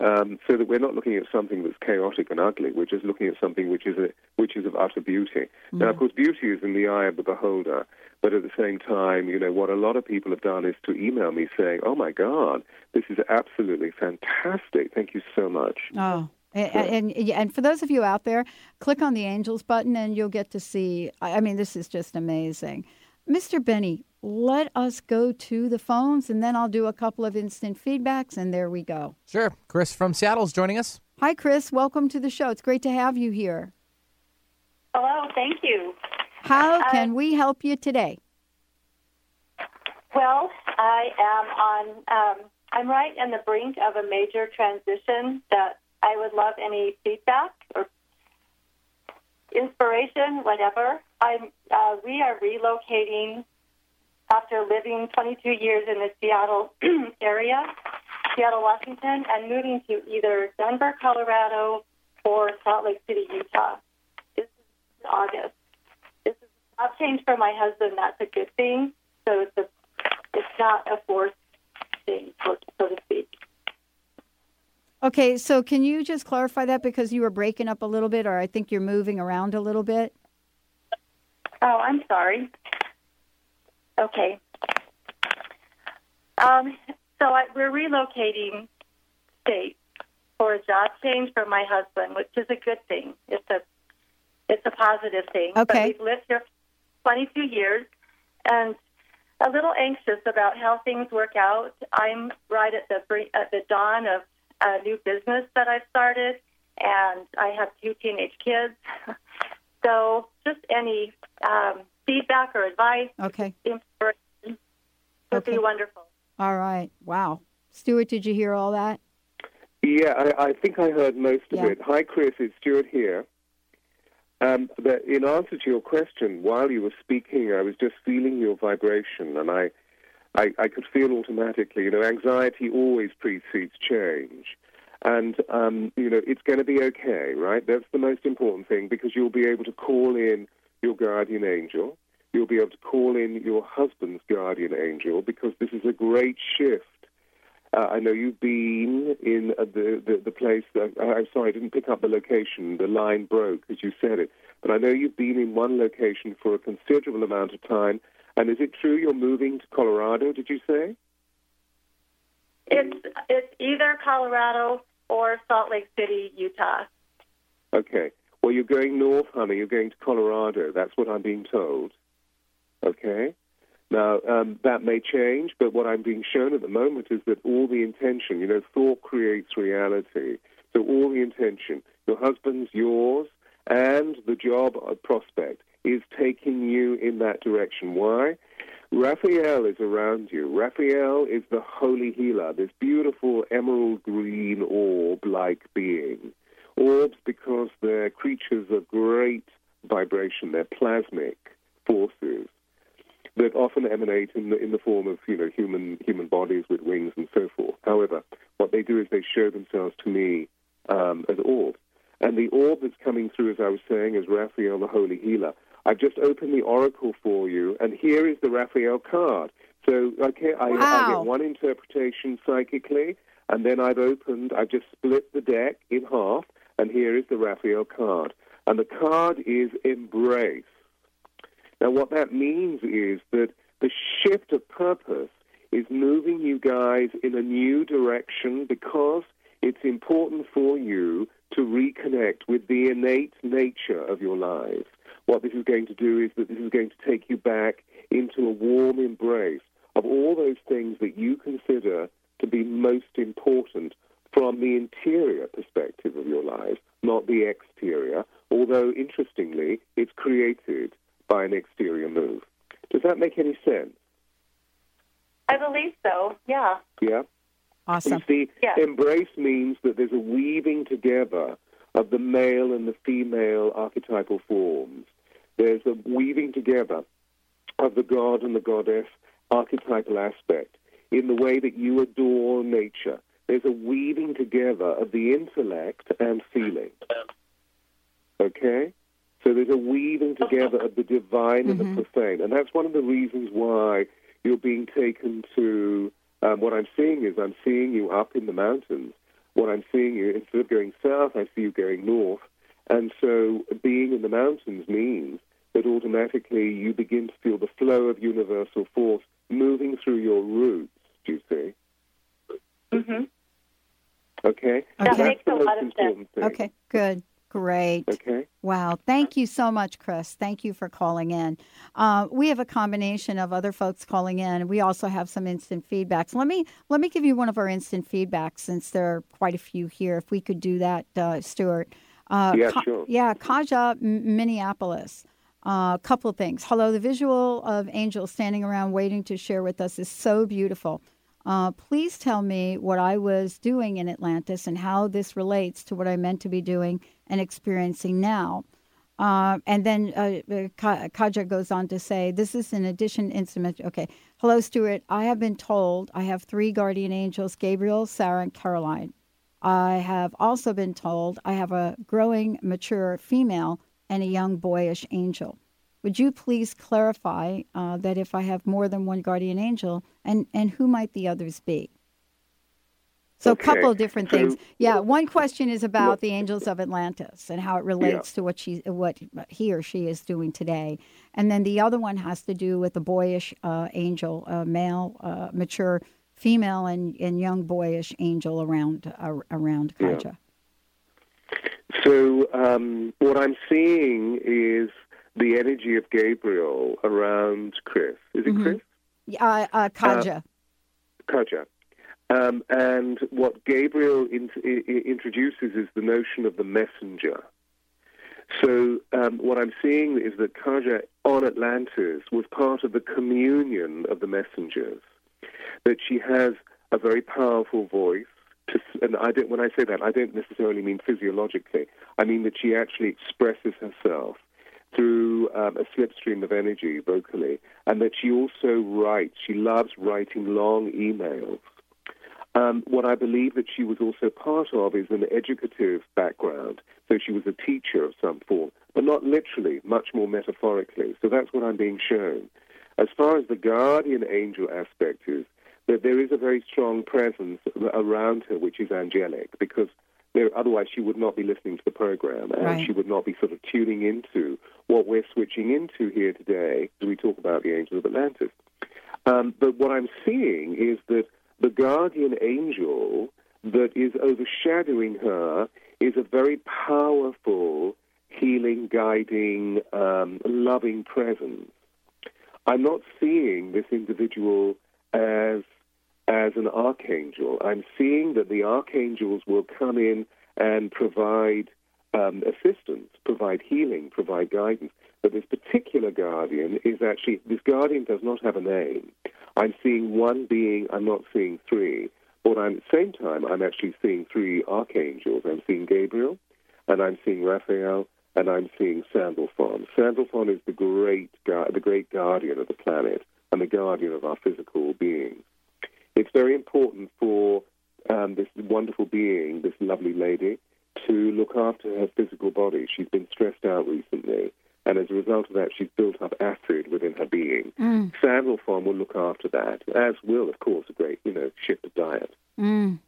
Um, so that we're not looking at something that's chaotic and ugly. We're just looking at something which is a, which is of utter beauty. Now, of course, beauty is in the eye of the beholder. But at the same time, you know, what a lot of people have done is to email me saying, "Oh my God, this is absolutely fantastic! Thank you so much." Oh, and, and and for those of you out there, click on the angels button and you'll get to see. I mean, this is just amazing, Mr. Benny. Let us go to the phones, and then I'll do a couple of instant feedbacks, and there we go. Sure. Chris from Seattle's joining us. Hi, Chris. Welcome to the show. It's great to have you here. Hello, thank you. How Uh, can we help you today? Well, I am on. Um, I'm right in the brink of a major transition that I would love any feedback or inspiration, whatever. I'm. Uh, we are relocating after living 22 years in the Seattle area, Seattle, Washington, and moving to either Denver, Colorado, or Salt Lake City, Utah. This is August. This is job change for my husband. That's a good thing. So it's a, it's not a forced thing, so to speak. Okay, so can you just clarify that because you were breaking up a little bit, or I think you're moving around a little bit? Sorry. Okay. Um, so I, we're relocating states, for a job change for my husband, which is a good thing. It's a it's a positive thing. Okay. But we've lived here 22 years, and a little anxious about how things work out. I'm right at the at the dawn of a new business that I've started, and I have two teenage kids. so, just any um, feedback or advice, Okay. inspiration would be wonderful. All right. Wow. Stewart, did you hear all that? Yeah, I, I think I heard most of Yeah. it. Hi, Chris. It's Stewart here. Um, but in answer to your question, while you were speaking, I was just feeling your vibration, and I, I, I could feel automatically. You know, anxiety always precedes change, and um, you know it's going to be okay, right? That's the most important thing because you'll be able to call in your guardian angel. You'll be able to call in your husband's guardian angel because this is a great shift. Uh, I know you've been in uh, the, the the place. That, uh, I'm sorry, I didn't pick up the location. The line broke as you said it. But I know you've been in one location for a considerable amount of time. And is it true you're moving to Colorado? Did you say? It's it's either Colorado or Salt Lake City, Utah. Okay. Well, you're going north, honey. You're going to Colorado. That's what I'm being told. Okay. Now, um, that may change, but what I'm being shown at the moment is that all the intention, you know, thought creates reality. So all the intention, your husband's, yours, and the job uh, prospect is taking you in that direction. Why? Raphael is around you. Raphael is the holy healer, this beautiful emerald green orb like being. Orbs because they're creatures of great vibration, they're plasmic forces that often emanate in the, in the form of you know human human bodies with wings and so forth. However, what they do is they show themselves to me um, as orbs, and the orb that's coming through, as I was saying, is Raphael, the holy healer. I've just opened the oracle for you, and here is the Raphael card. So okay, I, I Wow. get one interpretation psychically, and then I've opened, I've just split the deck in half, and here is the Raphael card, and the card is embrace. Now, what that means is that the shift of purpose is moving you guys in a new direction because it's important for you to reconnect with the innate nature of your lives. What this is going to do is that this is going to take you back into a warm embrace of all those things that you consider to be most important from the interior perspective of your life, not the exterior, although interestingly, it's created by an exterior move. Does that make any sense? I believe so. Yeah. Yeah? Awesome. You see, Yeah. embrace means that there's a weaving together of the male and the female archetypal forms. There's a weaving together of the god and the goddess archetypal aspect in the way that you adore nature. There's a weaving together of the intellect and feeling. Okay? So there's a weaving together of the divine and the profane. And that's one of the reasons why you're being taken to um, what I'm seeing is I'm seeing you up in the mountains. What I'm seeing you, instead of going south, I see you going north. And so being in the mountains means that automatically you begin to feel the flow of universal force moving through your roots, do you see? hmm Okay? That That's makes a lot of sense. thing. Okay, good. Great. Okay. Wow. Thank you so much, Chris. Thank you for calling in. Uh, we have a combination of other folks calling in. We also have some instant feedbacks. Let me let me give you one of our instant feedbacks since there are quite a few here. If we could do that, uh, Stewart. Uh, Yeah, sure. Yeah, Kaja, M- Minneapolis. A couple of things. Hello, the visual of angels standing around waiting to share with us is so beautiful. Uh, please tell me what I was doing in Atlantis and how this relates to what I meant to be doing and experiencing now. Uh, and then uh, uh, Kaja goes on to say, This is an addition instrument. Okay. Hello, Stewart. I have been told I have three guardian angels Gabriel, Sarah, and Caroline. I have also been told I have a growing, mature female and a young, boyish angel. Would you please clarify uh, that if I have more than one guardian angel, and, and who might the others be? So, Okay. a couple of different things. So- Yeah, one question is about the angels of Atlantis and how it relates to what she, what he or she is doing today, and then the other one has to do with the boyish uh, angel, uh, male, uh, mature female and, and young boyish angel around uh, around Yeah. Kaja. So um, what I'm seeing is the energy of Gabriel around Chris. Is it Mhm. Chris? Uh, uh, Kaja. Kaja. Um, and what Gabriel in, i- i- introduces is the notion of the messenger. So um, what I'm seeing is that Kaja on Atlantis was part of the communion of the messengers. That she has a very powerful voice. To, and I don't, when I say that, I don't necessarily mean physiologically. I mean that she actually expresses herself through um, a slipstream of energy vocally, and that she also writes. She loves writing long emails. Um, what I believe that she was also part of is an educative background. So she was a teacher of some form, but not literally, much more metaphorically. So that's what I'm being shown. As far as the guardian angel aspect is, that there is a very strong presence around her which is angelic, because there, otherwise she would not be listening to the program and Right. she would not be sort of tuning into what we're switching into here today as we talk about the angels of Atlantis. Um, but what I'm seeing is that the guardian angel that is overshadowing her is a very powerful, healing, guiding, um, loving presence. I'm not seeing this individual as as an archangel. I'm seeing that the archangels will come in and provide um, assistance, provide healing, provide guidance. But this particular guardian is actually, this guardian does not have a name. I'm seeing one being, I'm not seeing three. But I'm, at the same time, I'm actually seeing three archangels. I'm seeing Gabriel, and I'm seeing Raphael, and I'm seeing Sandalphon. Sandalphon is the great, the great guardian of the planet and the guardian of our physical beings. It's very important for um, this wonderful being, this lovely lady, to look after her physical body. She's been stressed out recently, and as a result of that, she's built up acid within her being. Mm. farm will look after that, as will, of course, a great, you know, shift of diet. Mm.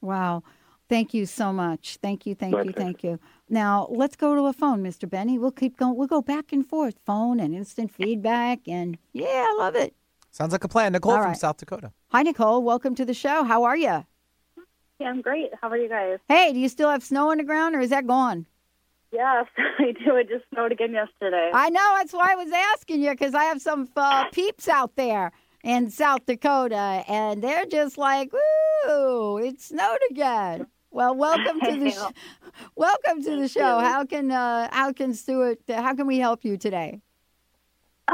Wow. Thank you so much. Thank you, thank My you, pleasure. thank you. Now let's go to a phone, Mr. Benny. We'll keep going. We'll go back and forth, phone and instant feedback, and yeah, I love it. Sounds like a plan. Nicole All from right. South Dakota. Hi, Nicole. Welcome to the show. How are you? Yeah, I'm great. How are you guys? Hey, do you still have snow on the ground, or is that gone? Yes, I do. It just snowed again yesterday. I know. That's why I was asking you because I have some uh, peeps out there in South Dakota, and they're just like, "Woo! It snowed again." Well, welcome to the sh- welcome to the show. How can uh, how can Stewart? How can we help you today?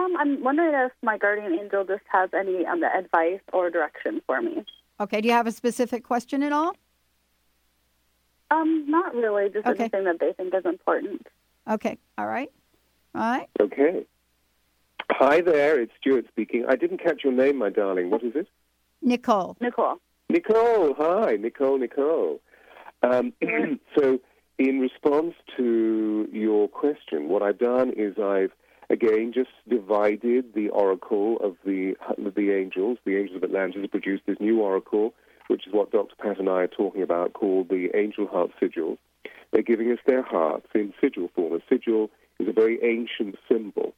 Um, I'm wondering if my guardian angel just has any um, advice or direction for me. Okay. Do you have a specific question at all? Um, not really. Just Okay. anything that they think is important. Okay. All right. All right. Okay. Hi there, it's Stewart speaking. I didn't catch your name, my darling. What is it? Nicole. Nicole. Nicole, hi, Nicole, Nicole. Um, so, in response to your question, what I've done is I've again just divided the oracle of the of the angels. The angels of Atlantis produced this new oracle, which is what Dr. Pat and I are talking about, called the Angel Heart sigil. They're giving us their hearts in sigil form. A sigil is a very ancient symbol.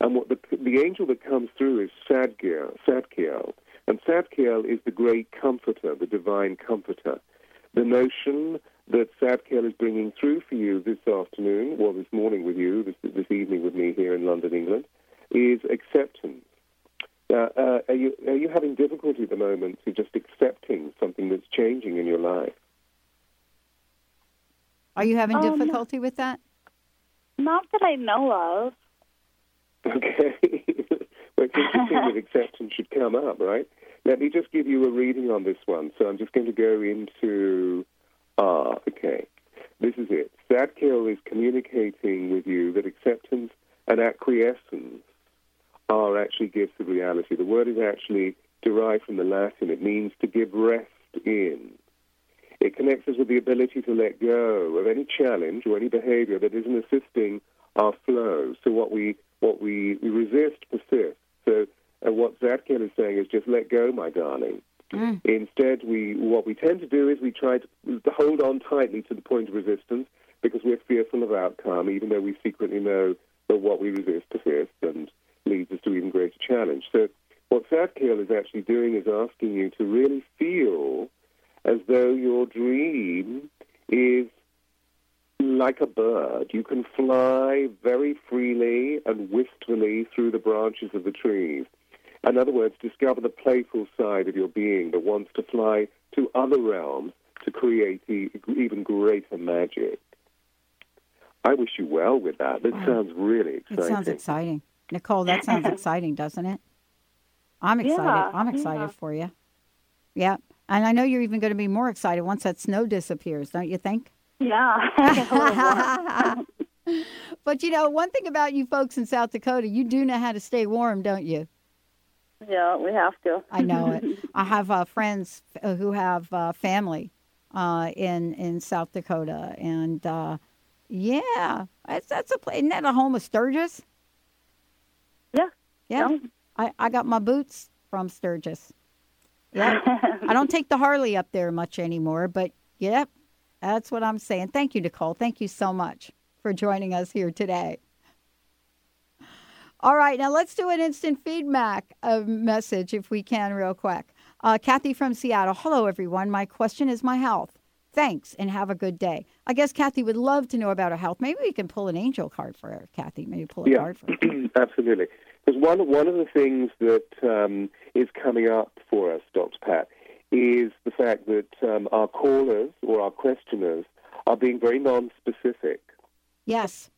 And what the, the angel that comes through is Zadkiel, Zadkiel. And Zadkiel is the great comforter, the divine comforter. The notion that Zadkiel is bringing through for you this afternoon, or this morning with you, this, this evening with me here in London, England, is acceptance. Uh, uh, are, you, are you having difficulty at the moment to just accepting something that's changing in your life? Are you having Um, difficulty with that? Not that I know of. Okay. well, it's interesting that acceptance should come up, right? Let me just give you a reading on this one. So I'm just going to go into. Ah, okay. This is it. Zadkiel is communicating with you that acceptance and acquiescence are actually gifts of reality. The word is actually derived from the Latin. It means to give rest in. It connects us with the ability to let go of any challenge or any behavior that isn't assisting our flow. So what we what we, we resist persists. So uh, what Zadkiel is saying is just let go, my darling. Mm. Instead, we what we tend to do is we try to, to hold on tightly to the point of resistance because we're fearful of outcome, even though we secretly know that what we resist persists and leads us to even greater challenge. So What Zadkiel is actually doing is asking you to really feel as though your dream is like a bird. You can fly very freely and wistfully through the branches of the trees. In other words, discover the playful side of your being that wants to fly to other realms to create e- even greater magic. I wish you well with that. That sounds really exciting. It sounds exciting. Nicole, that sounds exciting, doesn't it? I'm excited. Yeah, I'm excited yeah. for you. Yeah. And I know you're even going to be more excited once that snow disappears, don't you think? Yeah. but you know, one thing about you folks in South Dakota, you do know how to stay warm, don't you? Yeah, we have to. I know it. I have uh, friends uh, who have uh, family uh, in in South Dakota, and uh, yeah, that's that's a place. Isn't that a home of Sturgis? Yeah. Yeah. I, I got my boots from Sturgis. Yeah. I don't take the Harley up there much anymore, but yep, that's what I'm saying. Thank you, Nicole. Thank you so much for joining us here today. All right, now let's do an instant feedback uh, message if we can, real quick. Uh, Kathy from Seattle. Hello, everyone. My question is my health. Thanks and have a good day. I guess Kathy would love to know about her health. Maybe we can pull an angel card for her, Kathy. Maybe pull a yeah, card for her. absolutely. Because one one of the things that um, is coming up for us, Dr. Pat, is the fact that um, our callers or our questioners are being very non-specific. Yes.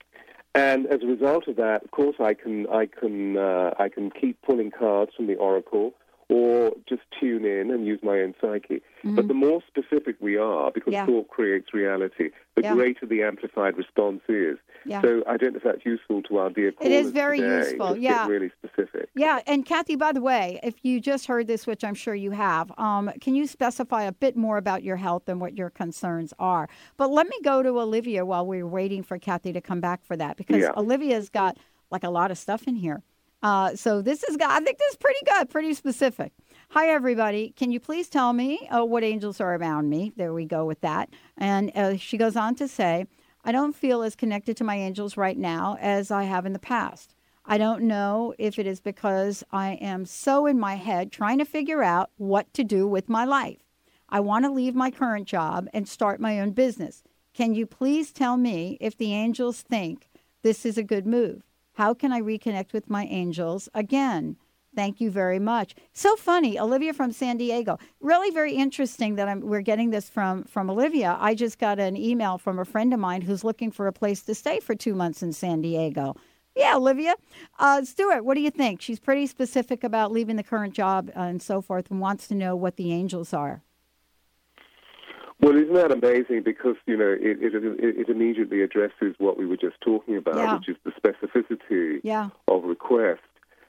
And as a result of that, of course, I can I can uh, I can keep pulling cards from the oracle, or just tune in and use my own psyche. But the more specific we are, because Mm-hmm. Yeah. thought creates reality, the Yeah. greater the amplified response is. Yeah. So I don't know if that's useful to our dear It callers very today. useful, Just yeah. Really specific. Yeah, and Kathy, by the way, if you just heard this, which I'm sure you have, um, can you specify a bit more about your health and what your concerns are? But let me go to Olivia while we're waiting for Kathy to come back for that, because. Olivia's got like a lot of stuff in here. Uh, so this is, I think this is pretty good, pretty specific. Hi, everybody. Can you please tell me uh, what angels are around me? There we go with that. And uh, she goes on to say, I don't feel as connected to my angels right now as I have in the past. I don't know if it is because I am so in my head trying to figure out what to do with my life. I want to leave my current job and start my own business. Can you please tell me if the angels think this is a good move? How can I reconnect with my angels again? Thank you very much. So funny, Olivia from San Diego. Really very interesting that I'm, we're getting this from from Olivia. I just got an email from a friend of mine who's looking for a place to stay for two months in San Diego. Yeah, Olivia. Uh, Stewart, what do you think? She's pretty specific about leaving the current job uh, and so forth, and wants to know what the angels are. Well, isn't that amazing? Because you know it, it, it, immediately addresses what we were just talking about, Yeah. which is the specificity Yeah. of request.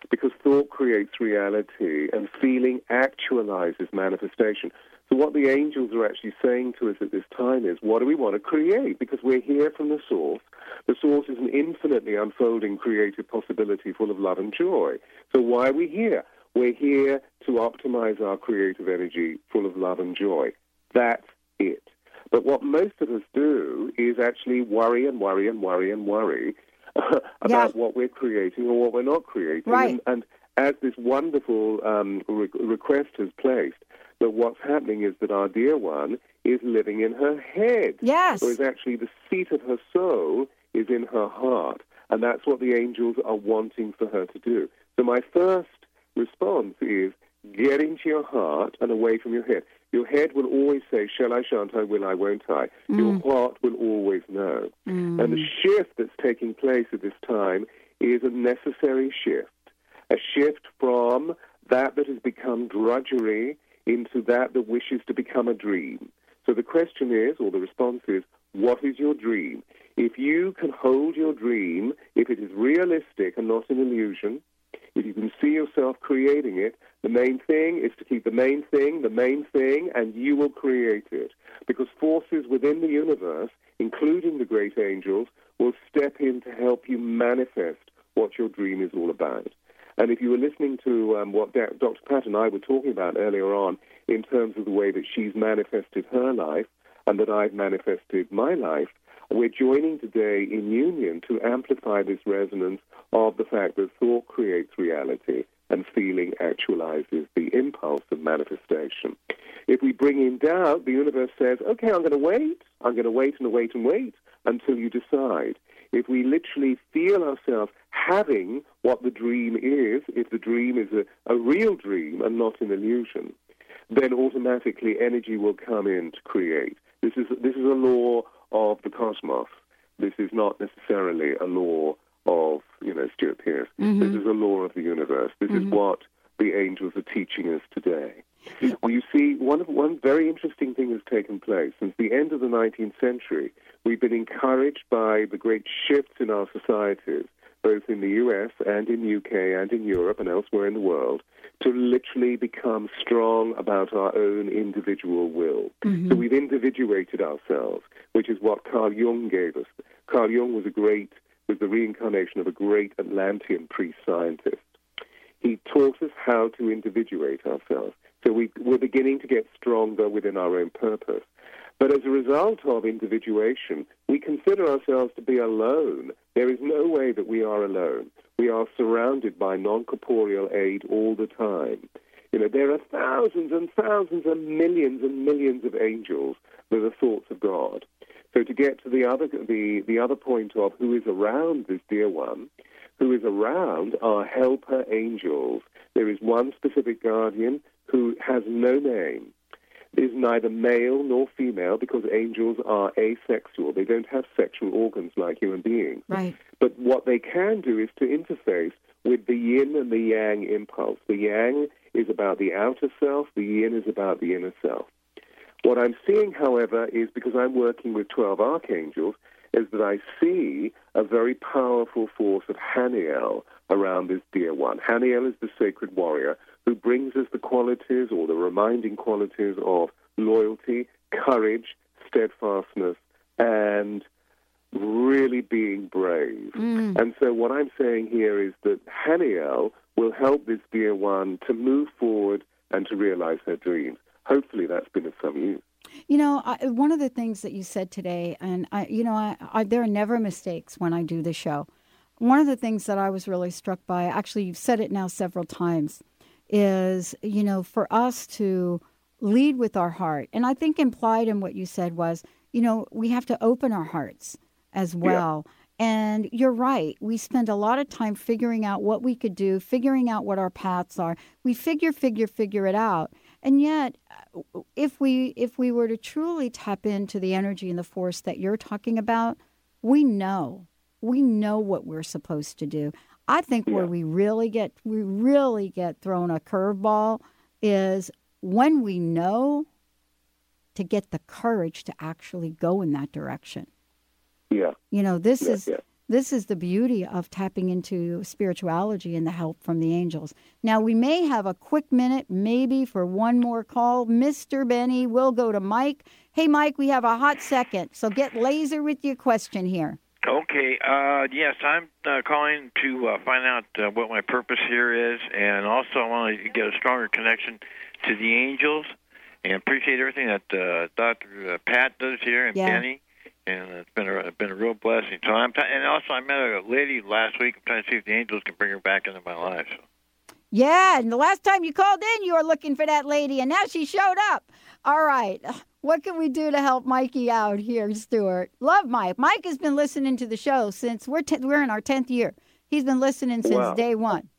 Because thought creates reality, and feeling actualizes manifestation. So, what the angels are actually saying to us at this time is, what do we want to create? Because we're here from the source. The source is an infinitely unfolding creative possibility full of love and joy. So, why are we here? We're here to optimize our creative energy full of love and joy. That's it. But what most of us do is actually worry and worry and worry and worry about what we're creating or what we're not creating. Right. And, and as this wonderful um, re- request has placed, that what's happening is that our dear one is living in her head. Yes. Whereas actually the seat of her soul is in her heart. And that's what the angels are wanting for her to do. So my first response is get into your heart and away from your head. Your head will always say, shall I, shan't I, will I, won't I? Your mm. heart will always know. Mm. And the shift that's taking place at this time is a necessary shift, a shift from that that has become drudgery into that that wishes to become a dream. So the question is, or the response is, what is your dream? If you can hold your dream, if it is realistic and not an illusion, if you can see yourself creating it, the main thing is to keep the main thing the main thing, and you will create it. Because forces within the universe, including the great angels, will step in to help you manifest what your dream is all about. And if you were listening to um, what Dr. Pat and I were talking about earlier on in terms of the way that she's manifested her life and that I've manifested my life, we're joining today in union to amplify this resonance of the fact that thought creates reality. And feeling actualizes the impulse of manifestation. If we bring in doubt, the universe says, okay, I'm going to wait. I'm going to wait and wait and wait until you decide. If we literally feel ourselves having what the dream is, if the dream is a, a real dream and not an illusion, then automatically energy will come in to create. This is, this is a law of the cosmos. This is not necessarily a law of, you know, Stewart Pearce. Mhm. This is a law of the universe. This is Mhm. what the angels are teaching us today. Well, you see, one, of, one very interesting thing has taken place. Since the end of the 19th century, we've been encouraged by the great shifts in our societies, both in the US and in UK and in Europe and elsewhere in the world, to literally become strong about our own individual will. So we've individuated ourselves, which is what Carl Jung gave us. Carl Jung was a great, was the reincarnation of a great Atlantean priest scientist. He taught us how to individuate ourselves. So we, we're beginning to get stronger within our own purpose. But as a result of individuation, we consider ourselves to be alone. There is no way that we are alone. We are surrounded by non corporeal aid all the time. You know, there are thousands and thousands and millions and millions of angels that are thoughts of God. So to get to the other the, the other point of who is around this dear one, who is around are helper angels. There is one specific guardian who has no name. Is neither male nor female because angels are asexual. They don't have sexual organs like human beings. Right. But what they can do is to interface with the yin and the yang impulse. The yang is about the outer self, the yin is about the inner self. What I'm seeing, however, is because I'm working with 12 archangels, is that I see a very powerful force of Haniel around this dear one. Haniel is the sacred warrior who brings us the qualities or the reminding qualities of loyalty, courage, steadfastness, and really being brave. Mm. And so what I'm saying here is that Haniel will help this dear one to move forward and to realize her dreams. Hopefully that's been of some use. You know, I, one of the things that you said today, and I, you know, I, I, there are never mistakes when I do the show. One of the things that I was really struck by, actually, you've said it now several times, is you know, for us to lead with our heart, and I think implied in what you said was, you know, we have to open our hearts as well. And you're right. We spend a lot of time figuring out what we could do, figuring out what our paths are. We figure, figure, figure it out. And yet, uh, if we if we were to truly tap into the energy and the force that you're talking about, we know we know what we're supposed to do. I think where we really get we really get thrown a curveball is when we know to get the courage to actually go in that direction. Yeah. You know, this Yeah, is yeah. This is the beauty of tapping into spirituality and the help from the angels. Now we may have a quick minute, maybe for one more call. Mr. Benny, we'll go to Mike. Hey, Mike, we have a hot second, so get laser with your question here. Okay. Uh, yes, I'm uh, calling to uh, find out uh, what my purpose here is, and also I want to get a stronger connection to the angels, and appreciate everything that uh, Doctor Pat does here and Yeah. Benny, and it's been a been a real blessing. So I'm t- and also I met a lady last week. I'm trying to see if the angels can bring her back into my life. So. Yeah, and the last time you called in, you were looking for that lady, and now she showed up. All right. What can we do to help Mikey out here, Stewart? Love Mike. Mike has been listening to the show since we're ten, we're in our tenth year. He's been listening since Wow. day one.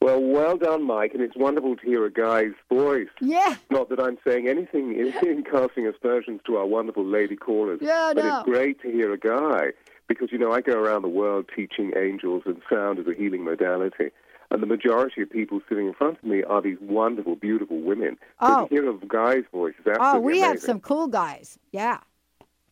Well, well done, Mike, and it's wonderful to hear a guy's voice. Yeah. Not that I'm saying anything in, in casting aspersions to our wonderful lady callers, Yeah, but no. it's great to hear a guy because, you know, I go around the world teaching angels and sound as a healing modality. And the majority of people sitting in front of me are these wonderful, beautiful women. So Oh. to hear a guy's voice is oh, absolutely Oh, we have some cool guys. Yeah.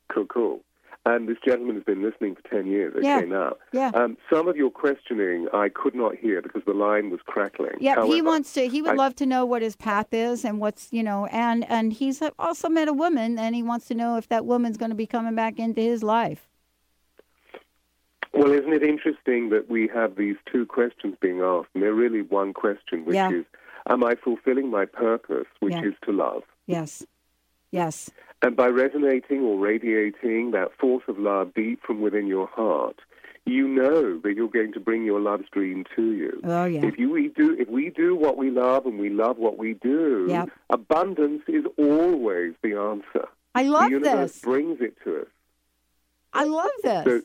Cool, cool. And this gentleman has been listening for 10 years. Okay, Yeah. now. Yeah. Um, some of your questioning I could not hear because the line was crackling. Yeah, he wants to. He would I- love to know what his path is and what's you know, and and he's also met a woman, and he wants to know if that woman's going to be coming back into his life. Well, isn't it interesting that we have these two questions being asked, and they're really one question, which Yeah. is, am I fulfilling my purpose, which Yeah. is to love? Yes, yes, And by resonating or radiating that force of love deep from within your heart, you know that you're going to bring your love's dream to you. Oh yeah. If you we do if we do what we love and we love what we do, Yep. abundance is always the answer. I love the universe this. brings it to us. I love this. So,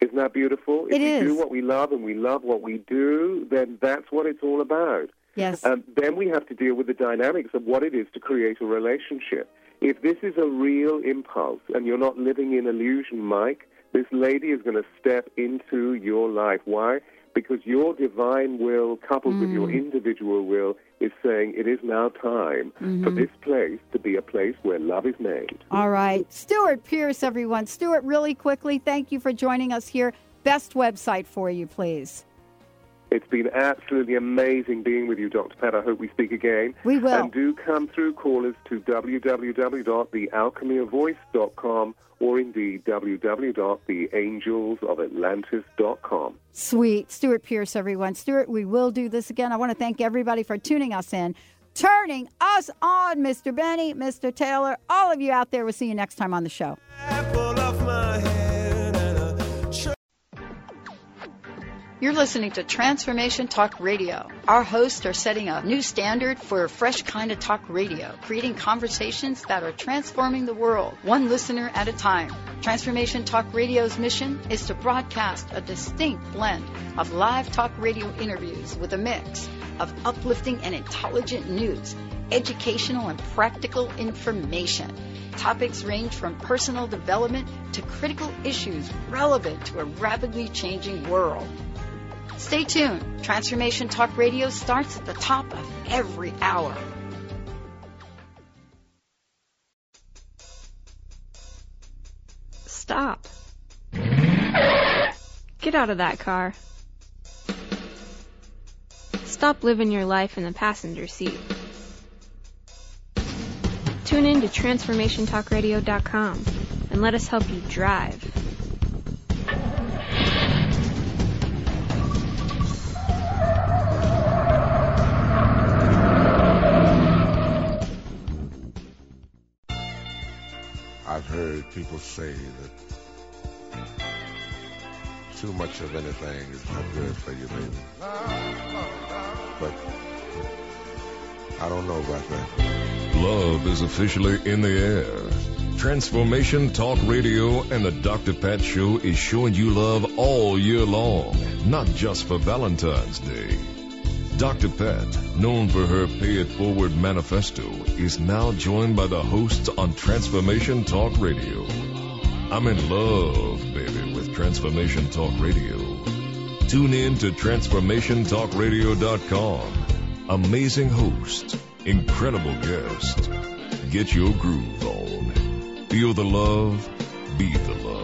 isn't that beautiful? If It we is. do what we love and we love what we do, then that's what it's all about. Yes. Um, then we have to deal with the dynamics of what it is to create a relationship. If this is a real impulse and you're not living in illusion, Mike, this lady is going to step into your life. Why? Because your divine will, coupled with your Mm. individual will, is saying it is now time for Mhm. this place to be a place where love is made. All right. Stewart Pearce, everyone. Stewart, really quickly, thank you for joining us here. Best website for you, please. It's been absolutely amazing being with you, Dr. Pat. I hope we speak again. We will. And do come through, callers, to www.thealchemyofvoice.com or indeed www.theangelsofatlantis.com. Sweet. Stewart Pearce, everyone. Stewart, we will do this again. I want to thank everybody for tuning us in, turning us on, Mr. Benny, Mr. Taylor, all of you out there. We'll see you next time on the show. You're listening to Transformation Talk Radio. Our hosts are setting a new standard for a fresh kind of talk radio, creating conversations that are transforming the world, one listener at a time. Transformation Talk Radio's mission is to broadcast a distinct blend of live talk radio interviews with a mix of uplifting and intelligent news, educational and practical information. Topics range from personal development to critical issues relevant to a rapidly changing world. Stay tuned. Transformation Talk Radio starts at the top of every hour. Stop. Get out of that car. Stop living your life in the passenger seat. Tune in to TransformationTalkRadio.com and let us help you drive. I've heard people say that too much of anything is not good for you, baby. But I don't know about that. Love is officially in the air. Transformation Talk Radio and the Dr. Pat Show is showing you love all year long, not just for Valentine's Day. Dr. Pat, known for her Pay It Forward manifesto, is now joined by the hosts on Transformation Talk Radio. I'm in love, baby, with Transformation Talk Radio. Tune in to TransformationTalkRadio.com. Amazing host, incredible guest. Get your groove on. Feel the love, be the love.